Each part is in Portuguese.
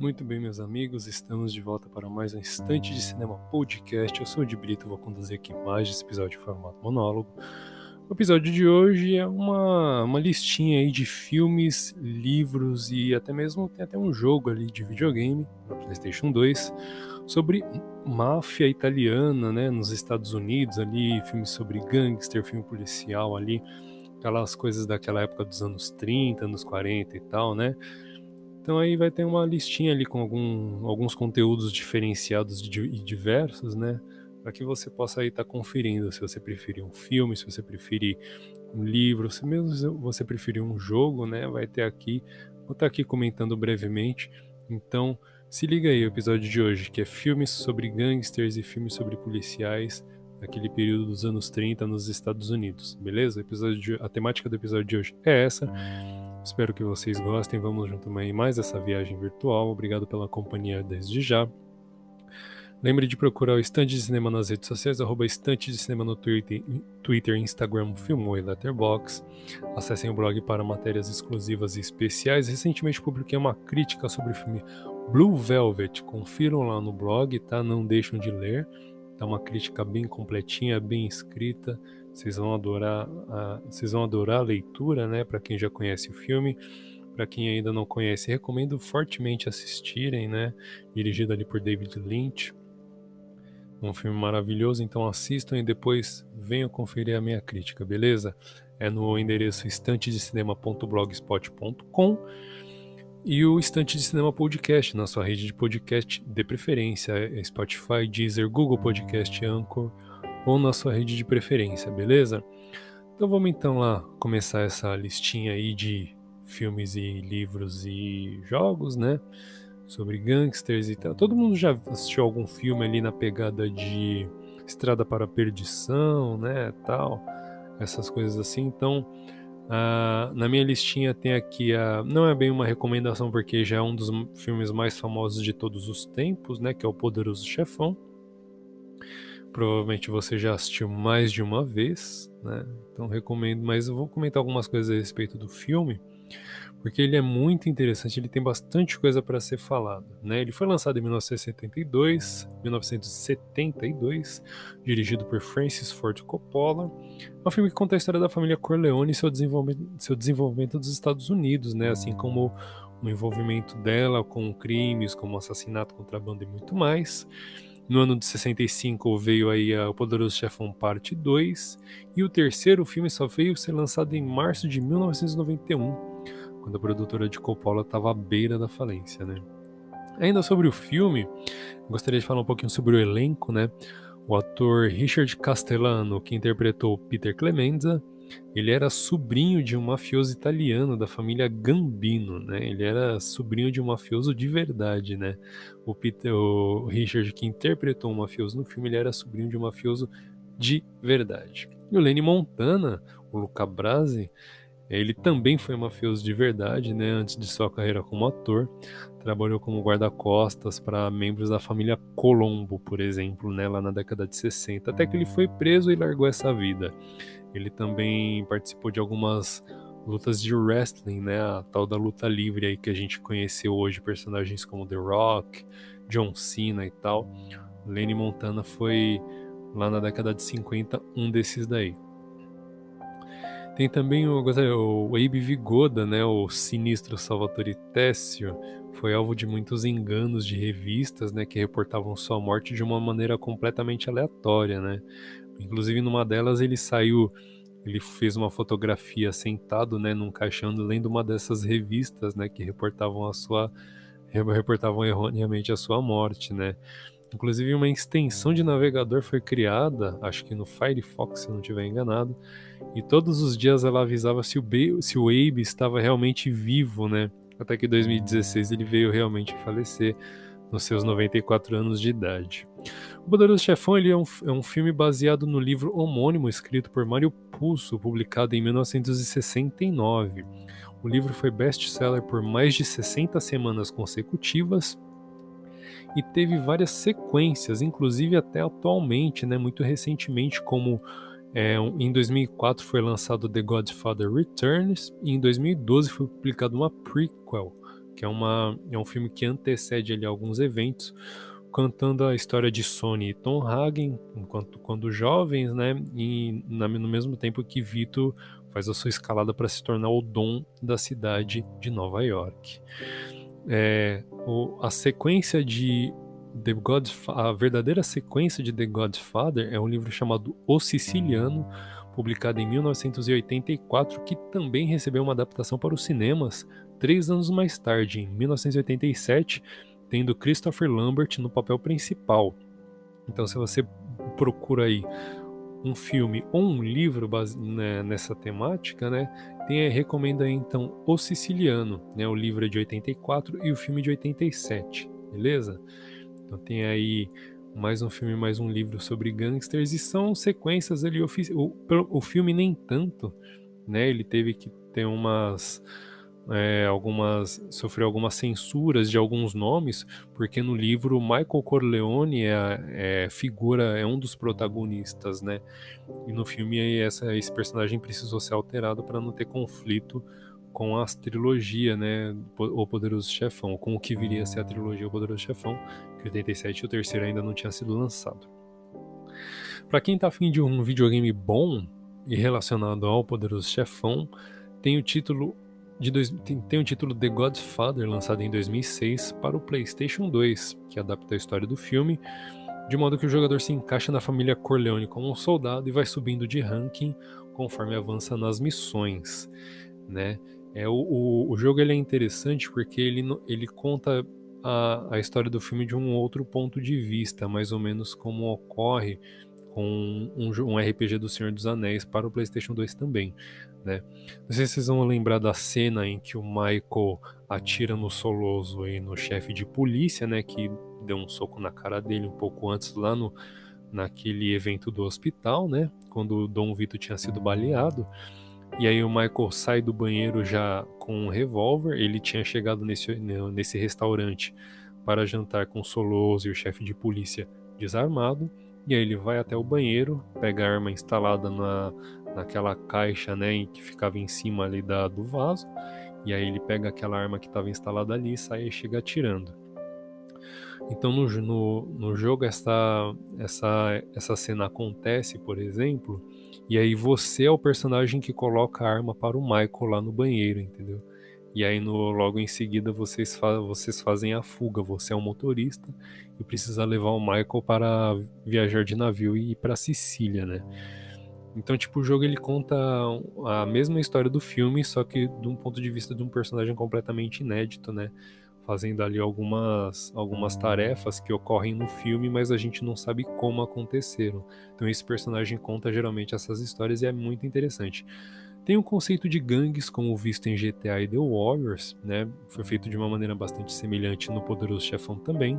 Muito bem, meus amigos, estamos de volta para mais um Instante de Cinema Podcast. Eu sou o de Brito, vou conduzir aqui mais esse episódio de formato monólogo. O episódio de hoje é uma, uma listinha aí de filmes, livros e até mesmo tem até um jogo ali de videogame para PlayStation 2 sobre máfia italiana, né, nos Estados Unidos ali, filmes sobre gangster, filme policial ali, aquelas coisas daquela época dos anos 30, anos 40 e tal, né? Então aí vai ter uma listinha ali com algum, alguns conteúdos diferenciados e diversos, né? Para que você possa aí estar tá conferindo se você preferir um filme, se você preferir um livro, se mesmo você preferir um jogo, né? Vai ter aqui, vou estar tá aqui comentando brevemente. Então se liga aí o episódio de hoje, que é filmes sobre gangsters e filmes sobre policiais naquele período dos anos 30 nos Estados Unidos, beleza? De, a temática do episódio de hoje é essa. Espero que vocês gostem. Vamos junto em mais essa viagem virtual. Obrigado pela companhia desde já. Lembre de procurar o Estante de Cinema nas redes sociais, arroba Estante de Cinema no Twitter, Twitter Instagram, Filmou e Letterboxd. Acessem o blog para matérias exclusivas e especiais. Recentemente publiquei uma crítica sobre o filme Blue Velvet. Confiram lá no blog, tá? Não deixam de ler. Tá uma crítica bem completinha, bem escrita. Vocês vão adorar a, vocês vão adorar a leitura, né? Para quem já conhece o filme, para quem ainda não conhece, recomendo fortemente assistirem, né? Dirigido ali por David Lynch. Um filme maravilhoso, então assistam e depois venham conferir a minha crítica, beleza? É no endereço estantedecinema.blogspot.com e o Estante de Cinema Podcast na sua rede de podcast de preferência, é Spotify, Deezer, Google Podcast, Anchor ou na sua rede de preferência, beleza? Então vamos então lá começar essa listinha aí de filmes e livros e jogos, né? Sobre gangsters e tal. Todo mundo já assistiu algum filme ali na pegada de Estrada para a Perdição, né? Tal, essas coisas assim. Então, uh, na minha listinha tem aqui a. Não é bem uma recomendação, porque já é um dos filmes mais famosos de todos os tempos, né? Que é O Poderoso Chefão. Provavelmente você já assistiu mais de uma vez, né? Então recomendo, mas eu vou comentar algumas coisas a respeito do filme, porque ele é muito interessante, ele tem bastante coisa para ser falado, né? Ele foi lançado em 1972, 1972, dirigido por Francis Ford Coppola. É um filme que conta a história da família Corleone e seu desenvolvimento, seu desenvolvimento dos Estados Unidos, né? Assim como o envolvimento dela com crimes como assassinato, contrabando e muito mais. No ano de 65 veio aí O Poderoso Chefão Parte 2 e o terceiro filme só veio ser lançado em março de 1991, quando a produtora de Coppola estava à beira da falência, né? Ainda sobre o filme, gostaria de falar um pouquinho sobre o elenco, né? O ator Richard Castellano, que interpretou Peter Clemenza, ele era sobrinho de um mafioso italiano da família Gambino, né? Ele era sobrinho de um mafioso de verdade, né? O, Peter, o Richard que interpretou um mafioso no filme, ele era sobrinho de um mafioso de verdade. E o Lenny Montana, o Luca Brasi, ele também foi mafioso de verdade, né? Antes de sua carreira como ator, trabalhou como guarda-costas para membros da família Colombo, por exemplo, né? Lá na década de 60, até que ele foi preso e largou essa vida. Ele também participou de algumas lutas de wrestling, né? A tal da luta livre aí que a gente conheceu hoje, personagens como The Rock, John Cena e tal. Lenny Montana foi lá na década de 50 um desses daí. Tem também o, o Abe Vigoda, né, o sinistro Salvatore Tessio, foi alvo de muitos enganos de revistas, né, que reportavam sua morte de uma maneira completamente aleatória, né. Inclusive numa delas ele saiu, ele fez uma fotografia sentado, né, num caixão lendo uma dessas revistas, né, que reportavam a sua reportavam erroneamente a sua morte, né. Inclusive uma extensão de navegador foi criada, acho que no Firefox, se não estiver enganado, e todos os dias ela avisava se o, se o Abe estava realmente vivo, né? Até que em 2016 ele veio realmente falecer nos seus 94 anos de idade. O Poderoso Chefão ele é, um, é um filme baseado no livro homônimo escrito por Mário Puzo, publicado em 1969. O livro foi best-seller por mais de 60 semanas consecutivas e teve várias sequências, inclusive até atualmente, né, muito recentemente, como É, em 2004 foi lançado The Godfather Returns e em 2012 foi publicado uma prequel, que é, uma, é um filme que antecede ali alguns eventos, contando a história de Sony e Tom Hagen enquanto quando jovens, né? E na, no mesmo tempo que Vito faz a sua escalada para se tornar o dom da cidade de Nova York. É, o, a sequência de The Godfather, a verdadeira sequência de The Godfather é um livro chamado O Siciliano, publicado em 1984, que também recebeu uma adaptação para os cinemas três anos mais tarde, em 1987, tendo Christopher Lambert no papel principal. Então, se você procura aí um filme ou um livro base, né, nessa temática, né, tem, recomendo aí, então O Siciliano, né, o livro é de 84 e o filme de 87, beleza? Então tem aí mais um filme, mais um livro sobre gangsters e são sequências ali. O, o filme nem tanto, né? Ele teve que ter umas é, algumas sofreu algumas censuras de alguns nomes, porque no livro Michael Corleone é, é figura, é um dos protagonistas, né? E no filme essa, esse personagem precisou ser alterado para não ter conflito com a trilogia, né, O Poderoso Chefão, com o que viria a ser a trilogia O Poderoso Chefão, que 87 e o terceiro ainda não tinha sido lançado. Para quem tá afim de um videogame bom e relacionado ao Poderoso Chefão, tem o título de dois, tem, tem o título The Godfather, lançado em 2006 para o PlayStation 2, que adapta a história do filme, de modo que o jogador se encaixa na família Corleone como um soldado e vai subindo de ranking conforme avança nas missões, né? É, o, o, o jogo ele é interessante porque ele, ele conta a, a história do filme de um outro ponto de vista, mais ou menos como ocorre com um, um, RPG do Senhor dos Anéis para o PlayStation 2 também. Né? Não sei se vocês vão lembrar da cena em que o Michael atira no Soloso e no chefe de polícia, né, que deu um soco na cara dele um pouco antes lá no naquele evento do hospital, né, quando o Dom Vito tinha sido baleado. E aí o Michael sai do banheiro já com um revólver. Ele tinha chegado nesse, nesse restaurante para jantar com o Soloso e o chefe de polícia desarmado. E aí ele vai até o banheiro, pega a arma instalada na, naquela caixa né, que ficava em cima ali da, do vaso. E aí ele pega aquela arma que estava instalada ali e sai e chega atirando. Então no, no, no jogo essa, essa, essa cena acontece, por exemplo, e aí você é o personagem que coloca a arma para o Michael lá no banheiro, entendeu? E aí no, logo em seguida vocês, fa vocês fazem a fuga. Você é o motorista e precisa levar o Michael para viajar de navio e ir para Sicília, né? Então, tipo, o jogo ele conta a mesma história do filme, só que de um ponto de vista de um personagem completamente inédito, né? fazendo ali algumas, algumas tarefas que ocorrem no filme, mas a gente não sabe como aconteceram. Então esse personagem conta geralmente essas histórias e é muito interessante. Tem o conceito de gangues, como visto em GTA e The Warriors, né? Foi feito de uma maneira bastante semelhante no Poderoso Chefão também.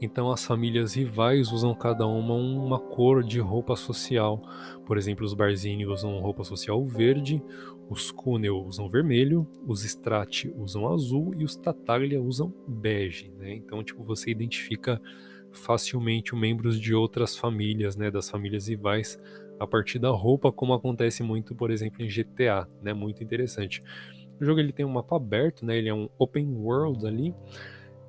Então as famílias rivais usam cada uma uma cor de roupa social. Por exemplo, os Barzini usam roupa social verde, os Cuneo usam vermelho, os Strati usam azul e os Tataglia usam bege. Né? Então, tipo, você identifica facilmente os membros de outras famílias, né, das famílias rivais, a partir da roupa, como acontece muito, por exemplo, em GTA, né, muito interessante. O jogo ele tem um mapa aberto, né, ele é um open world ali,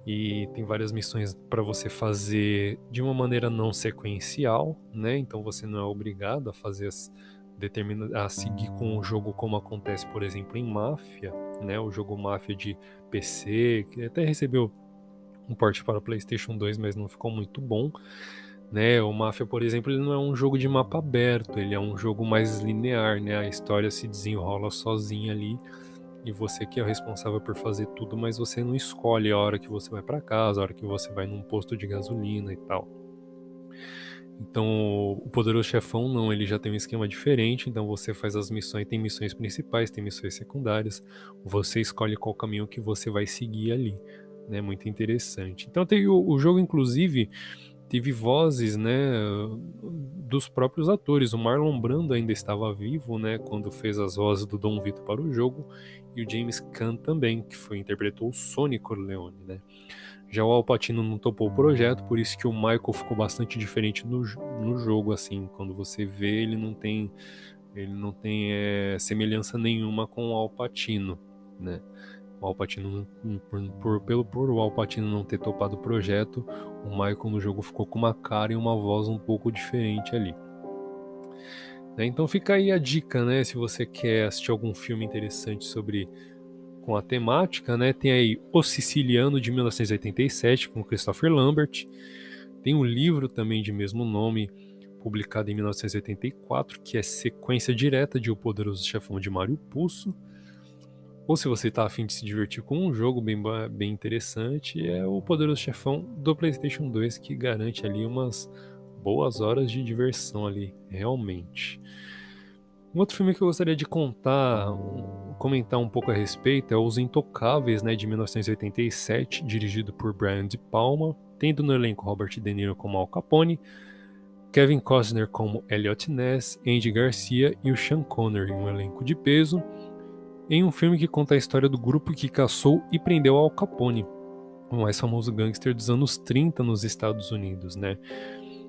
e tem várias missões para você fazer de uma maneira não sequencial, né? Então você não é obrigado a fazer as determina a seguir com o jogo como acontece, por exemplo, em Máfia, né? O jogo Máfia de PC, que até recebeu um porte para PlayStation 2, mas não ficou muito bom. Né, o Máfia, por exemplo, ele não é um jogo de mapa aberto, ele é um jogo mais linear, né? A história se desenrola sozinha ali e você que é o responsável por fazer tudo, mas você não escolhe a hora que você vai para casa, a hora que você vai num posto de gasolina e tal. Então, o Poderoso Chefão não, ele já tem um esquema diferente, então você faz as missões, tem missões principais, tem missões secundárias, você escolhe qual caminho que você vai seguir ali, né? Muito interessante. Então, tem o, o jogo, inclusive, teve vozes, né, dos próprios atores. O Marlon Brando ainda estava vivo, né, quando fez as vozes do Dom Vito para o jogo, e o James Caan também, que foi interpretou o Sonic Corleone, né. Já o Alpatino não topou o projeto, por isso que o Michael ficou bastante diferente no, no jogo, assim, quando você vê, ele não tem ele não tem é, semelhança nenhuma com o Alpatino, né? O Alpatino, por, por, pelo por o Alpatino não ter topado o projeto, o Michael no jogo ficou com uma cara e uma voz um pouco diferente ali. Né? Então fica aí a dica, né? Se você quer assistir algum filme interessante sobre com a temática, né? Tem aí O Siciliano de 1987 com Christopher Lambert. Tem um livro também de mesmo nome, publicado em 1984, que é sequência direta de O Poderoso Chefão de Mário Pusso. Ou se você está afim de se divertir com um jogo bem, bem interessante, é o Poderoso Chefão do PlayStation 2, que garante ali umas boas horas de diversão ali, realmente. Um outro filme que eu gostaria de contar, comentar um pouco a respeito é Os Intocáveis, né, de 1987, dirigido por Brian De Palma, tendo no elenco Robert De Niro como Al Capone, Kevin Costner como Elliot Ness, Andy Garcia e o Sean Connery, um elenco de peso, em um filme que conta a história do grupo que caçou e prendeu Al Capone, o mais famoso gangster dos anos 30 nos Estados Unidos, né?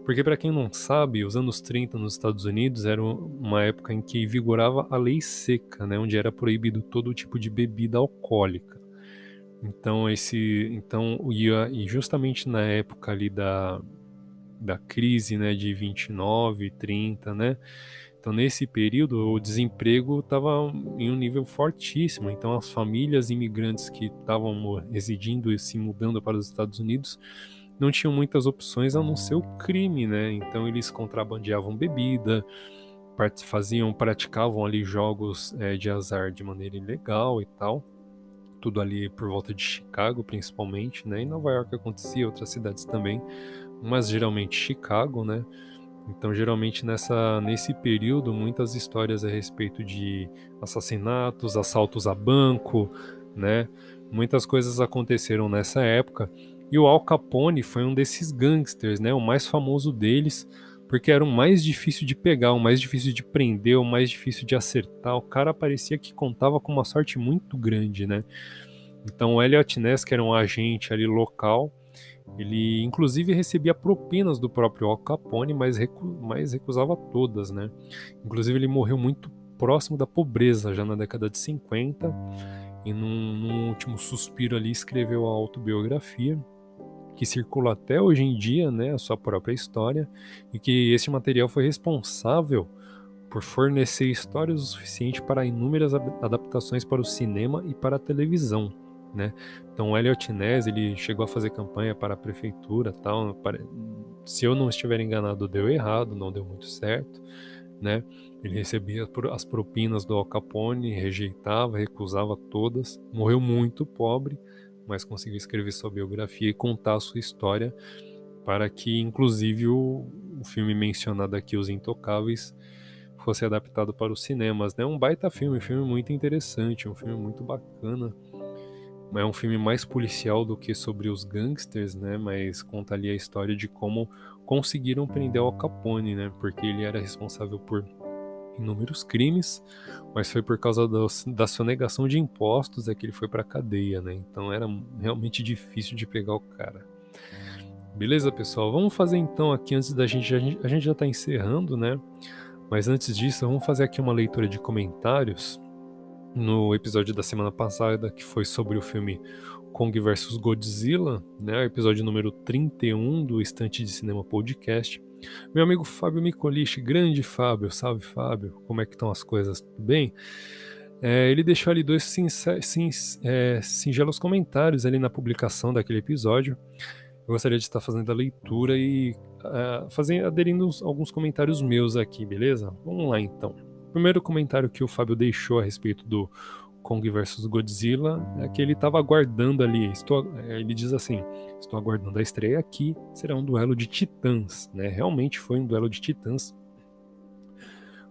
Porque para quem não sabe, os anos 30 nos Estados Unidos era uma época em que vigorava a lei seca, né, onde era proibido todo tipo de bebida alcoólica. Então esse, então e justamente na época ali da da crise, né, de 29, 30, né? Então, nesse período, o desemprego estava em um nível fortíssimo. Então, as famílias imigrantes que estavam residindo e se mudando para os Estados Unidos não tinham muitas opções a não ser o crime, né? Então, eles contrabandeavam bebida, faziam, praticavam ali jogos é, de azar de maneira ilegal e tal. Tudo ali por volta de Chicago, principalmente, né? Em Nova York acontecia, outras cidades também, mas geralmente Chicago, né? Então, geralmente nessa nesse período, muitas histórias a respeito de assassinatos, assaltos a banco, né? Muitas coisas aconteceram nessa época. E o Al Capone foi um desses gangsters, né? O mais famoso deles, porque era o mais difícil de pegar, o mais difícil de prender, o mais difícil de acertar. O cara parecia que contava com uma sorte muito grande, né? Então o Elliot Ness, que era um agente ali local, ele inclusive recebia propinas do próprio Al Capone, mas, recu mas recusava todas, né? Inclusive ele morreu muito próximo da pobreza já na década de 50 e num, num último suspiro ali escreveu a autobiografia que circula até hoje em dia, né, a sua própria história, e que esse material foi responsável por fornecer histórias o suficiente para inúmeras adaptações para o cinema e para a televisão né? Então o Elliot Ness, ele chegou a fazer campanha para a prefeitura, tal, se eu não estiver enganado, deu errado, não deu muito certo, né? Ele recebia as propinas do Al Capone, rejeitava, recusava todas, morreu muito pobre, mas conseguiu escrever sua biografia e contar a sua história para que, inclusive, o, o filme mencionado aqui, Os Intocáveis, fosse adaptado para os cinemas, né? Um baita filme, um filme muito interessante, um filme muito bacana é um filme mais policial do que sobre os gangsters, né? Mas conta ali a história de como conseguiram prender Al Capone, né? Porque ele era responsável por inúmeros crimes, mas foi por causa do, da sonegação de impostos é que ele foi para cadeia, né? Então era realmente difícil de pegar o cara. Beleza, pessoal? Vamos fazer então aqui antes da gente a gente, já está encerrando, né? Mas antes disso, vamos fazer aqui uma leitura de comentários no episódio da semana passada, que foi sobre o filme Kong vs Godzilla, né, episódio número 31 do Estante de Cinema Podcast. Meu amigo Fábio Micoliche, grande Fábio, salve Fábio, como é que estão as coisas? Tudo bem? É, ele deixou ali dois é, singelos comentários ali na publicação daquele episódio. Eu gostaria de estar fazendo a leitura e uh, fazendo, aderindo alguns comentários meus aqui, beleza? Vamos lá então primeiro comentário que o Fábio deixou a respeito do Kong versus Godzilla é que ele estava aguardando ali. Estou, é, ele diz assim: Estou aguardando a estreia aqui. Será um duelo de titãs. Né? Realmente foi um duelo de titãs.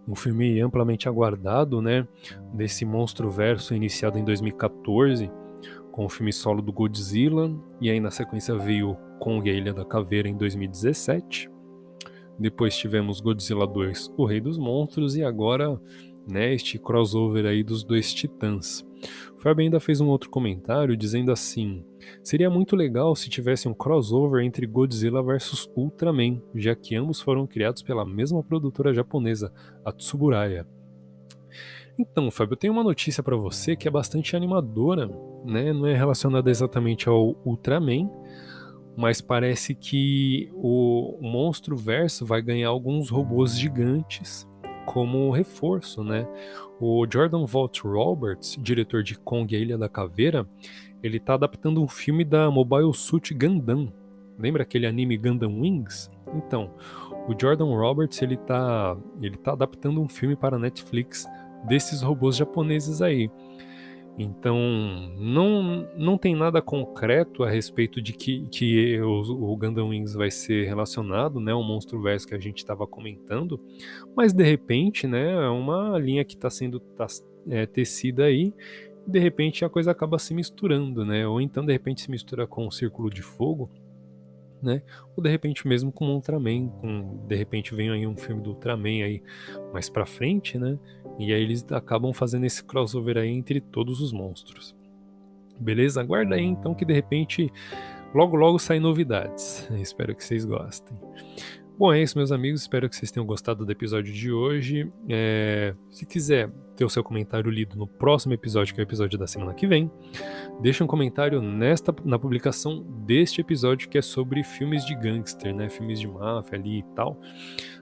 Um filme amplamente aguardado, né? Desse monstro verso iniciado em 2014 com o filme solo do Godzilla. E aí na sequência veio Kong e a Ilha da Caveira em 2017. Depois tivemos Godzilla 2, O Rei dos Monstros, e agora né, este crossover aí dos dois titãs. O Fábio ainda fez um outro comentário dizendo assim: seria muito legal se tivesse um crossover entre Godzilla vs Ultraman, já que ambos foram criados pela mesma produtora japonesa, a Tsuburaya. Então, Fábio, eu tenho uma notícia para você que é bastante animadora, né? Não é relacionada exatamente ao Ultraman, mas parece que o Monstro Verso vai ganhar alguns robôs gigantes como reforço, né? O Jordan Vogt Roberts, diretor de Kong e a Ilha da Caveira, ele tá adaptando um filme da Mobile Suit Gundam. Lembra aquele anime Gundam Wings? Então, o Jordan Roberts, ele tá, ele tá adaptando um filme para a Netflix desses robôs japoneses aí. Então, não, não tem nada concreto a respeito de que, que o, o Gundam Wings vai ser relacionado, né, o monstro verso que a gente estava comentando, mas de repente, né, é uma linha que está sendo tá, é, tecida aí, de repente a coisa acaba se misturando, né, ou então de repente se mistura com o Círculo de Fogo, né? Ou de repente mesmo com Ultraman, com de repente vem aí um filme do Ultraman aí mais para frente, né? E aí eles acabam fazendo esse crossover aí entre todos os monstros. Beleza? Aguarda aí então que de repente logo logo saem novidades. Espero que vocês gostem. Bom, é isso, meus amigos. Espero que vocês tenham gostado do episódio de hoje. É... Se quiser ter o seu comentário lido no próximo episódio, que é o episódio da semana que vem, deixa um comentário nesta na publicação deste episódio que é sobre filmes de gangster, né? Filmes de máfia ali e tal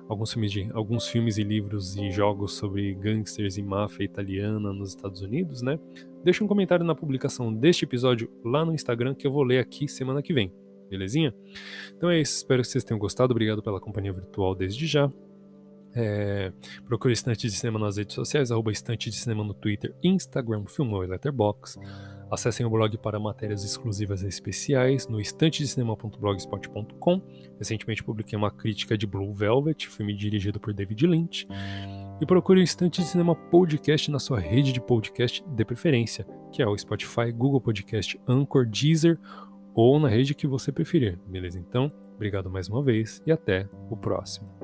alguns filmes, de, alguns filmes e livros e jogos sobre gangsters e máfia italiana nos Estados Unidos, né? Deixa um comentário na publicação deste episódio lá no Instagram que eu vou ler aqui semana que vem, belezinha? Então é isso, espero que vocês tenham gostado, obrigado pela companhia virtual desde já. É, procure Estante de Cinema nas redes sociais, arroba Estante de Cinema no Twitter, Instagram, Filmou e Letterboxd. Acessem o blog para matérias exclusivas e especiais no estantedecinema.blogspot.com. Recentemente publiquei uma crítica de Blue Velvet, filme dirigido por David Lynch. E procure o Estante de Cinema Podcast na sua rede de podcast de preferência, que é o Spotify, Google Podcast, Anchor, Deezer ou na rede que você preferir, beleza? Então, obrigado mais uma vez e até o próximo.